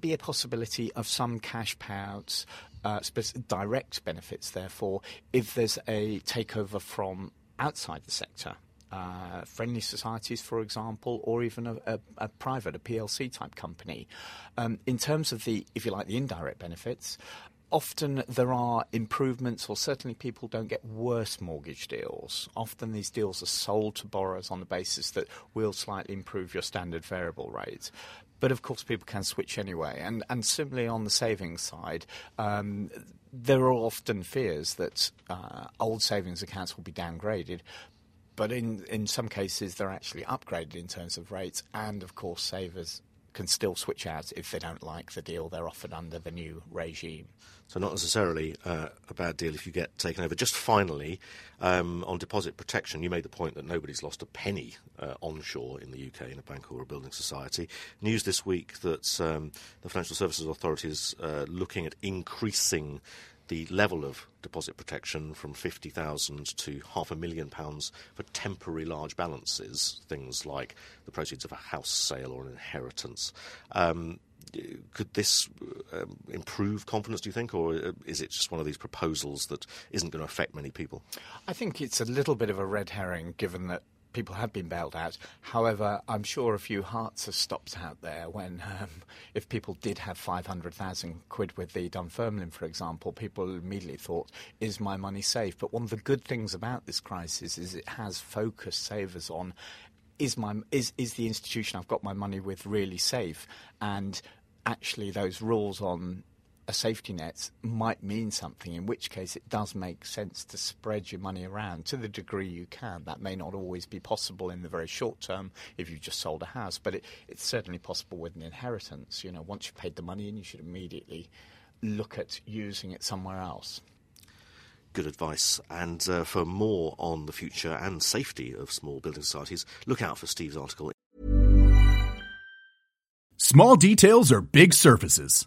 Be a possibility of some cash payouts, uh, direct benefits, therefore, if there's a takeover from outside the sector uh, friendly societies, for example, or even a, a, a private, a PLC type company. Um, in terms of the, if you like, the indirect benefits, often there are improvements, or certainly people don't get worse mortgage deals. Often these deals are sold to borrowers on the basis that we'll slightly improve your standard variable rate. But of course, people can switch anyway. And, and similarly, on the savings side, um, there are often fears that uh, old savings accounts will be downgraded but in, in some cases, they're actually upgraded in terms of rates, and of course, savers can still switch out if they don't like the deal they're offered under the new regime. So, not necessarily uh, a bad deal if you get taken over. Just finally, um, on deposit protection, you made the point that nobody's lost a penny uh, onshore in the UK in a bank or a building society. News this week that um, the Financial Services Authority is uh, looking at increasing the level of deposit protection from 50,000 to half a million pounds for temporary large balances, things like the proceeds of a house sale or an inheritance. Um, could this um, improve confidence, do you think, or uh, is it just one of these proposals that isn't going to affect many people? I think it's a little bit of a red herring, given that people have been bailed out. However, I'm sure a few hearts have stopped out there when, um, if people did have 500,000 quid with the Dunfermline, for example, people immediately thought, is my money safe? But one of the good things about this crisis is it has focused savers on is my is is the institution I've got my money with really safe? And actually, those rules on a safety net might mean something, in which case it does make sense to spread your money around to the degree you can. That may not always be possible in the very short term if you've just sold a house, but it, it's certainly possible with an inheritance. You know, once you've paid the money in, you should immediately look at using it somewhere else. Good advice. And uh, for more on the future and safety of small building societies, look out for Steve's article. Small details are big surfaces